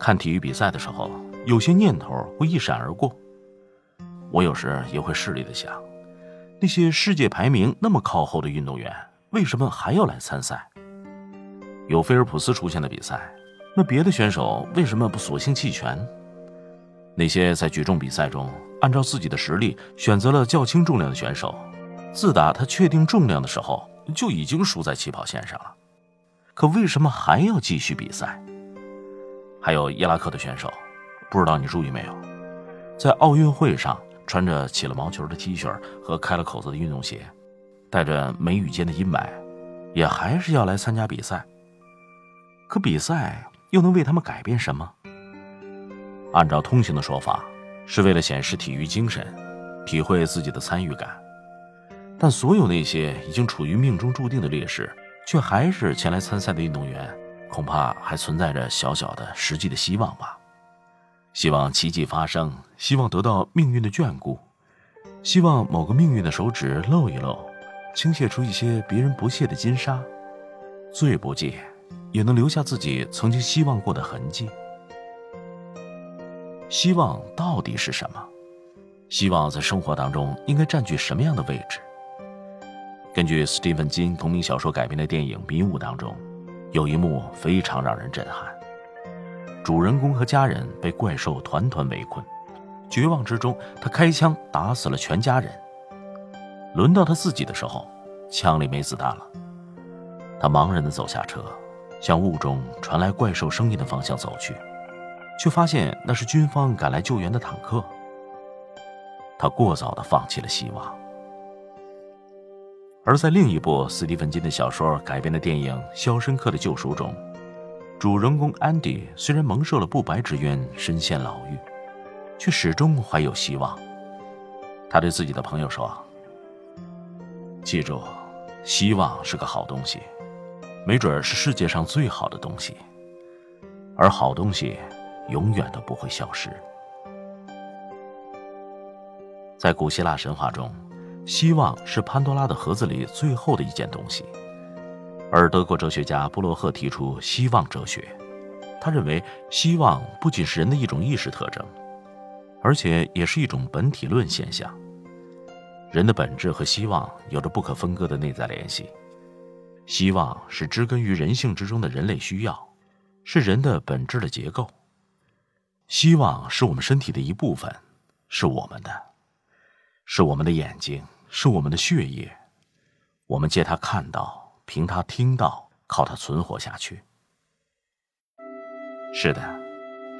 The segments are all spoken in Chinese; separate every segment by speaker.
Speaker 1: 看体育比赛的时候，有些念头会一闪而过。我有时也会势利的想，那些世界排名那么靠后的运动员，为什么还要来参赛？有菲尔普斯出现的比赛。那别的选手为什么不索性弃权？那些在举重比赛中按照自己的实力选择了较轻重量的选手，自打他确定重量的时候就已经输在起跑线上了。可为什么还要继续比赛？还有伊拉克的选手，不知道你注意没有，在奥运会上穿着起了毛球的 T 恤和开了口子的运动鞋，带着眉宇间的阴霾，也还是要来参加比赛。可比赛。又能为他们改变什么？按照通行的说法，是为了显示体育精神，体会自己的参与感。但所有那些已经处于命中注定的劣势，却还是前来参赛的运动员，恐怕还存在着小小的实际的希望吧。希望奇迹发生，希望得到命运的眷顾，希望某个命运的手指露一露，倾泻出一些别人不屑的金沙，最不济。也能留下自己曾经希望过的痕迹。希望到底是什么？希望在生活当中应该占据什么样的位置？根据斯蒂芬金同名小说改编的电影《迷雾》当中，有一幕非常让人震撼：主人公和家人被怪兽团团围困，绝望之中，他开枪打死了全家人。轮到他自己的时候，枪里没子弹了，他茫然地走下车。向雾中传来怪兽声音的方向走去，却发现那是军方赶来救援的坦克。他过早的放弃了希望。而在另一部斯蒂芬金的小说改编的电影《肖申克的救赎》中，主人公安迪虽然蒙受了不白之冤，身陷牢狱，却始终怀有希望。他对自己的朋友说：“记住，希望是个好东西。”没准是世界上最好的东西，而好东西永远都不会消失。在古希腊神话中，希望是潘多拉的盒子里最后的一件东西。而德国哲学家布洛赫提出希望哲学，他认为希望不仅是人的一种意识特征，而且也是一种本体论现象。人的本质和希望有着不可分割的内在联系。希望是植根于人性之中的人类需要，是人的本质的结构。希望是我们身体的一部分，是我们的，是我们的眼睛，是我们的血液。我们借它看到，凭它听到，靠它存活下去。是的，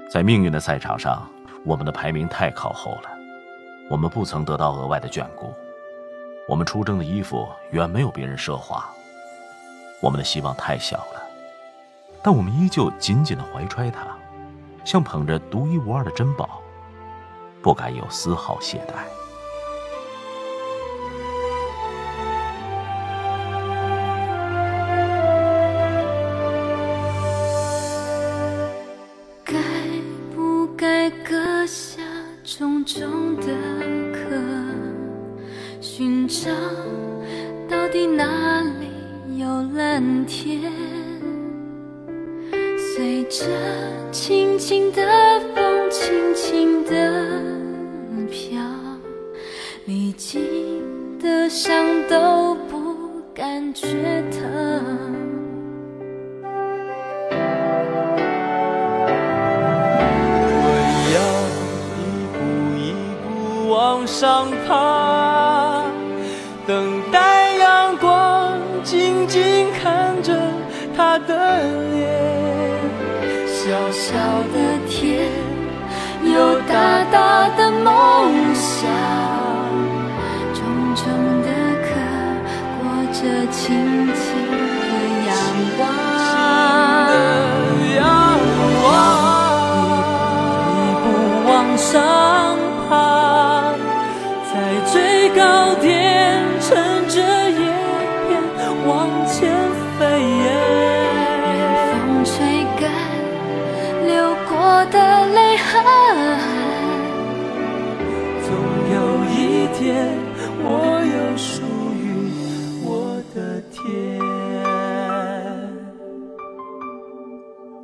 Speaker 1: 在命运的赛场上，我们的排名太靠后了，我们不曾得到额外的眷顾，我们出征的衣服远没有别人奢华。我们的希望太小了，但我们依旧紧紧的怀揣它，像捧着独一无二的珍宝，不敢有丝毫懈怠。
Speaker 2: 该割下重重的壳，寻找到底哪里？有蓝天，随着轻轻的风，轻轻的飘，历经的伤都不感觉疼。
Speaker 3: 往上爬，等待阳光。静静看着他的脸，
Speaker 2: 小小的天，有大大的梦想，重重的壳，裹着轻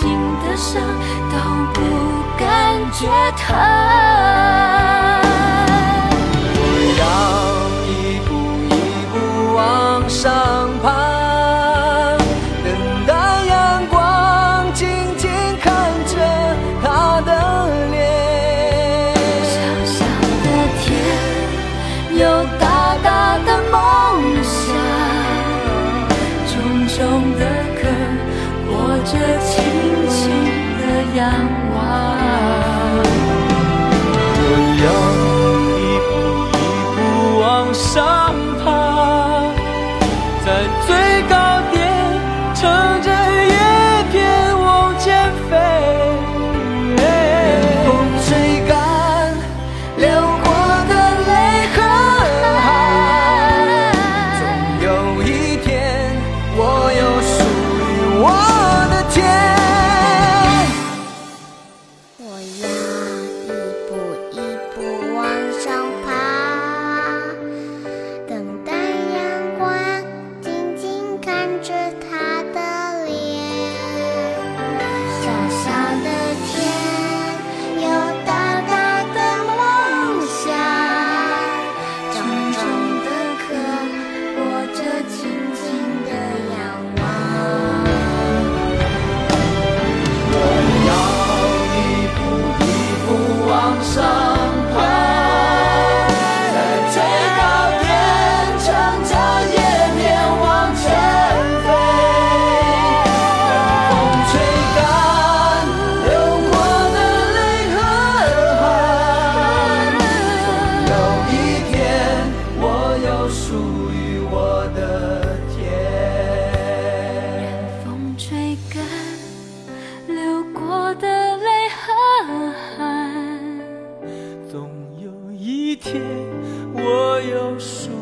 Speaker 2: 心的伤都不感觉疼。
Speaker 3: sun. 我有数。